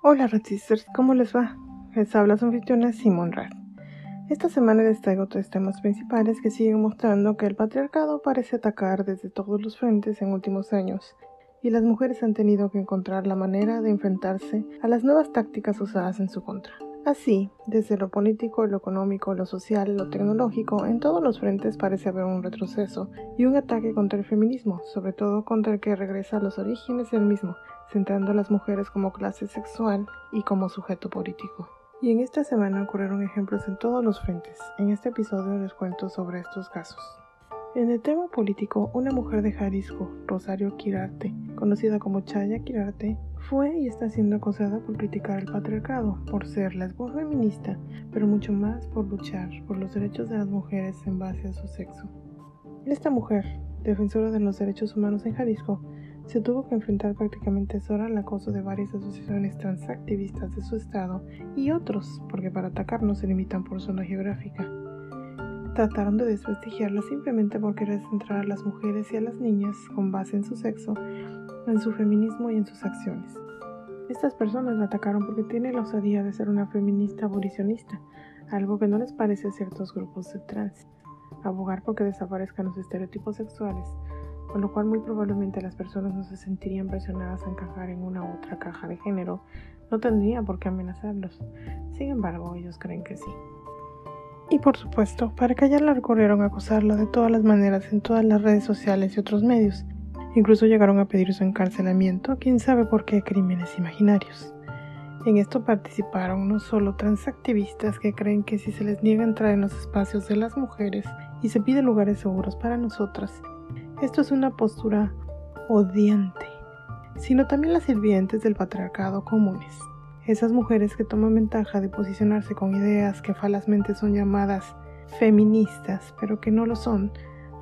Hola Ratisers, ¿cómo les va? Les habla su anfitriona Simon Rad. Esta semana les traigo tres temas principales que siguen mostrando que el patriarcado parece atacar desde todos los frentes en últimos años y las mujeres han tenido que encontrar la manera de enfrentarse a las nuevas tácticas usadas en su contra. Así, desde lo político, lo económico, lo social, lo tecnológico, en todos los frentes parece haber un retroceso y un ataque contra el feminismo, sobre todo contra el que regresa a los orígenes del mismo, centrando a las mujeres como clase sexual y como sujeto político. Y en esta semana ocurrieron ejemplos en todos los frentes. En este episodio les cuento sobre estos casos. En el tema político, una mujer de Jalisco, Rosario Quirarte, conocida como Chaya Quirarte, fue y está siendo acosada por criticar el patriarcado, por ser lesbo feminista, pero mucho más por luchar por los derechos de las mujeres en base a su sexo. Esta mujer, defensora de los derechos humanos en Jalisco, se tuvo que enfrentar prácticamente sola al acoso de varias asociaciones transactivistas de su estado y otros, porque para atacar no se limitan por zona geográfica trataron de desprestigiarla simplemente por querer centrar a las mujeres y a las niñas, con base en su sexo, en su feminismo y en sus acciones. Estas personas la atacaron porque tiene la osadía de ser una feminista abolicionista, algo que no les parece a ciertos grupos de trans. Abogar porque desaparezcan los estereotipos sexuales, con lo cual muy probablemente las personas no se sentirían presionadas a encajar en una u otra caja de género, no tendría por qué amenazarlos. Sin embargo, ellos creen que sí. Y por supuesto, para callarla recurrieron a acosarla de todas las maneras en todas las redes sociales y otros medios. Incluso llegaron a pedir su encarcelamiento, quién sabe por qué crímenes imaginarios. En esto participaron no solo transactivistas que creen que si se les niega entrar en los espacios de las mujeres y se piden lugares seguros para nosotras, esto es una postura odiante, sino también las sirvientes del patriarcado comunes esas mujeres que toman ventaja de posicionarse con ideas que falazmente son llamadas feministas, pero que no lo son,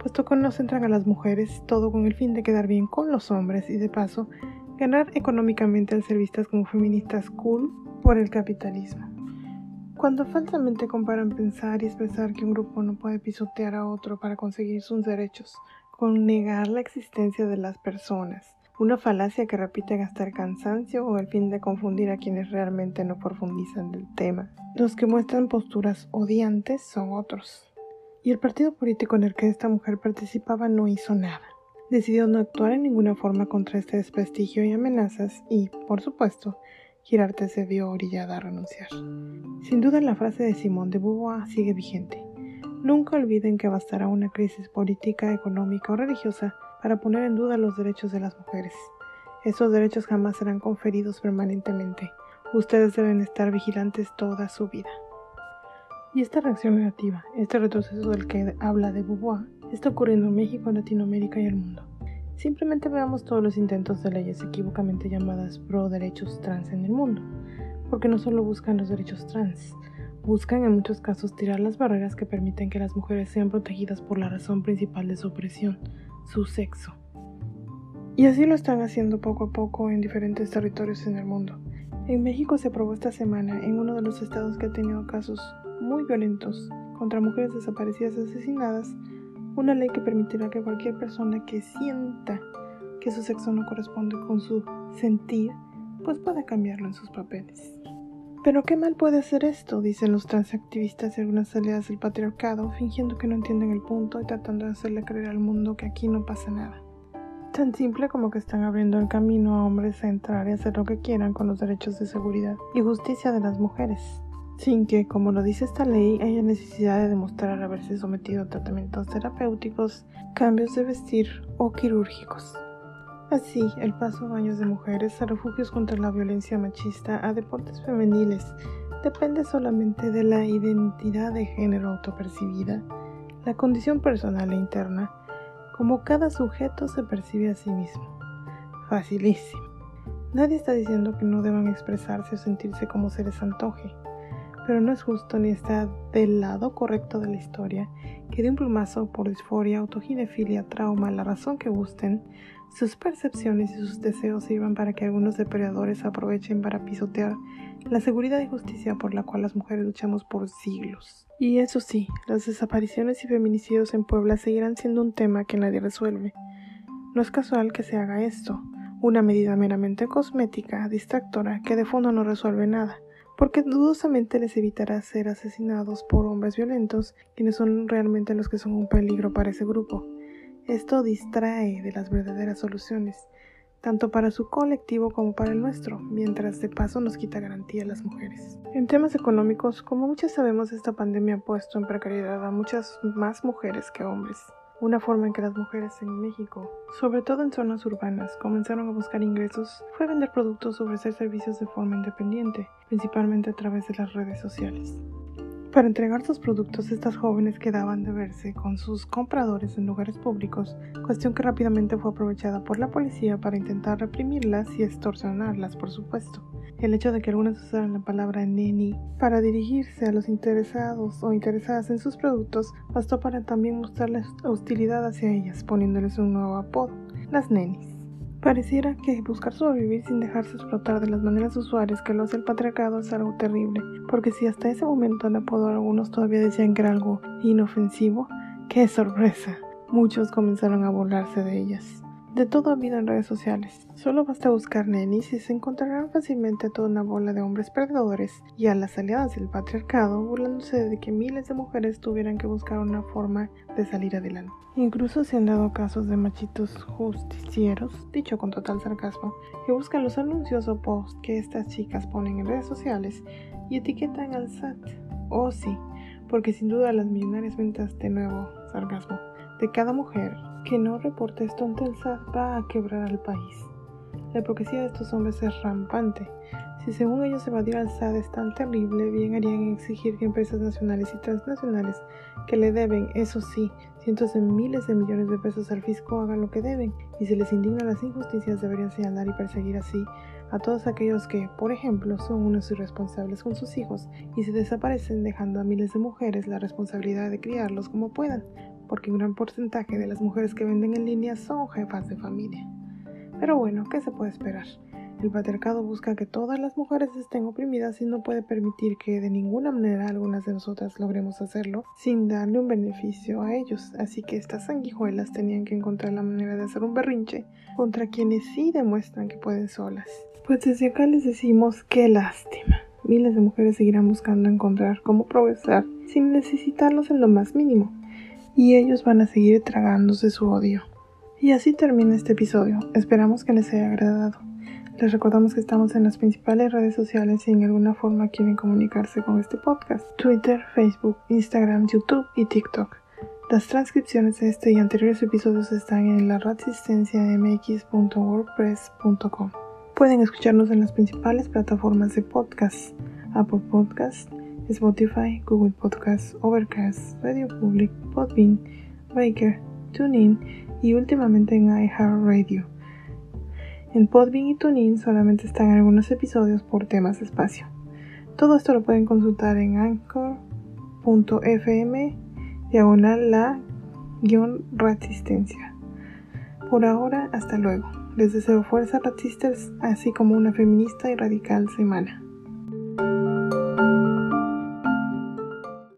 puesto que no centran a las mujeres todo con el fin de quedar bien con los hombres y de paso ganar económicamente al ser vistas como feministas cool por el capitalismo. Cuando falsamente comparan pensar y expresar que un grupo no puede pisotear a otro para conseguir sus derechos, con negar la existencia de las personas, una falacia que repite gastar cansancio o el fin de confundir a quienes realmente no profundizan del tema. Los que muestran posturas odiantes son otros. Y el partido político en el que esta mujer participaba no hizo nada. Decidió no actuar en ninguna forma contra este desprestigio y amenazas y, por supuesto, Girarte se vio orillada a renunciar. Sin duda la frase de Simón de Beauvoir sigue vigente. Nunca olviden que bastará una crisis política, económica o religiosa para poner en duda los derechos de las mujeres. Esos derechos jamás serán conferidos permanentemente. Ustedes deben estar vigilantes toda su vida. Y esta reacción negativa, este retroceso del que habla de Beauvoir, está ocurriendo en México, Latinoamérica y el mundo. Simplemente veamos todos los intentos de leyes equívocamente llamadas pro derechos trans en el mundo, porque no solo buscan los derechos trans, buscan en muchos casos tirar las barreras que permiten que las mujeres sean protegidas por la razón principal de su opresión, su sexo. Y así lo están haciendo poco a poco en diferentes territorios en el mundo. En México se aprobó esta semana, en uno de los estados que ha tenido casos muy violentos contra mujeres desaparecidas asesinadas, una ley que permitirá que cualquier persona que sienta que su sexo no corresponde con su sentir, pues pueda cambiarlo en sus papeles. Pero qué mal puede hacer esto, dicen los transactivistas y algunas aliadas del patriarcado, fingiendo que no entienden el punto y tratando de hacerle creer al mundo que aquí no pasa nada. Tan simple como que están abriendo el camino a hombres a entrar y hacer lo que quieran con los derechos de seguridad y justicia de las mujeres, sin que, como lo dice esta ley, haya necesidad de demostrar haberse sometido a tratamientos terapéuticos, cambios de vestir o quirúrgicos. Así, el paso a baños de mujeres, a refugios contra la violencia machista, a deportes femeniles, depende solamente de la identidad de género autopercibida, la condición personal e interna, como cada sujeto se percibe a sí mismo. Facilísimo. Nadie está diciendo que no deban expresarse o sentirse como se les antoje, pero no es justo ni está del lado correcto de la historia que de un plumazo por disforia, autoginefilia, trauma, la razón que gusten, sus percepciones y sus deseos sirvan para que algunos depredadores aprovechen para pisotear la seguridad y justicia por la cual las mujeres luchamos por siglos. Y eso sí, las desapariciones y feminicidios en Puebla seguirán siendo un tema que nadie resuelve. No es casual que se haga esto, una medida meramente cosmética, distractora, que de fondo no resuelve nada, porque dudosamente les evitará ser asesinados por hombres violentos, quienes son realmente los que son un peligro para ese grupo. Esto distrae de las verdaderas soluciones, tanto para su colectivo como para el nuestro, mientras de paso nos quita garantía a las mujeres. En temas económicos, como muchas sabemos, esta pandemia ha puesto en precariedad a muchas más mujeres que hombres. Una forma en que las mujeres en México, sobre todo en zonas urbanas, comenzaron a buscar ingresos fue vender productos o ofrecer servicios de forma independiente, principalmente a través de las redes sociales. Para entregar sus productos, estas jóvenes quedaban de verse con sus compradores en lugares públicos, cuestión que rápidamente fue aprovechada por la policía para intentar reprimirlas y extorsionarlas, por supuesto. El hecho de que algunas usaran la palabra neni para dirigirse a los interesados o interesadas en sus productos bastó para también mostrarles hostilidad hacia ellas, poniéndoles un nuevo apodo, las nenis. Pareciera que buscar sobrevivir sin dejarse explotar de las maneras usuales que lo hace el patriarcado es algo terrible, porque si hasta ese momento el apodo algunos todavía decían que era algo inofensivo, ¡qué sorpresa! Muchos comenzaron a burlarse de ellas. De todo ha habido en redes sociales. Solo basta buscar nenis y se encontrarán fácilmente a toda una bola de hombres perdedores y a las aliadas del patriarcado burlándose de que miles de mujeres tuvieran que buscar una forma de salir adelante. Incluso se han dado casos de machitos justicieros, dicho con total sarcasmo, que buscan los anuncios o posts que estas chicas ponen en redes sociales y etiquetan al SAT. Oh sí, porque sin duda las millonarias ventas de nuevo sarcasmo de cada mujer que no reporte esto ante el SAT va a quebrar al país. La hipocresía de estos hombres es rampante. Si según ellos evadir al SAT es tan terrible, bien harían exigir que empresas nacionales y transnacionales que le deben, eso sí, cientos de miles de millones de pesos al fisco hagan lo que deben, y si les indignan las injusticias deberían señalar y perseguir así a todos aquellos que, por ejemplo, son unos irresponsables con sus hijos y se desaparecen dejando a miles de mujeres la responsabilidad de criarlos como puedan, porque un gran porcentaje de las mujeres que venden en línea son jefas de familia. Pero bueno, ¿qué se puede esperar? El patriarcado busca que todas las mujeres estén oprimidas y no puede permitir que de ninguna manera algunas de nosotras logremos hacerlo sin darle un beneficio a ellos. Así que estas sanguijuelas tenían que encontrar la manera de hacer un berrinche contra quienes sí demuestran que pueden solas. Pues desde acá les decimos qué lástima. Miles de mujeres seguirán buscando encontrar cómo progresar sin necesitarlos en lo más mínimo y ellos van a seguir tragándose su odio. Y así termina este episodio. Esperamos que les haya agradado. Les recordamos que estamos en las principales redes sociales si en alguna forma quieren comunicarse con este podcast. Twitter, Facebook, Instagram, YouTube y TikTok. Las transcripciones de este y anteriores episodios están en la resistenciamx.wordpress.com. Pueden escucharnos en las principales plataformas de podcast, Apple Podcasts, Spotify, Google Podcasts, Overcast, Radio Public, Podbean, Breaker, TuneIn y últimamente en iHeartRadio. En Podbean y TuneIn solamente están algunos episodios por temas de espacio. Todo esto lo pueden consultar en anchor.fm diagonal la guion resistencia. Por ahora, hasta luego. Les deseo fuerza Ratsisters, así como una feminista y radical semana.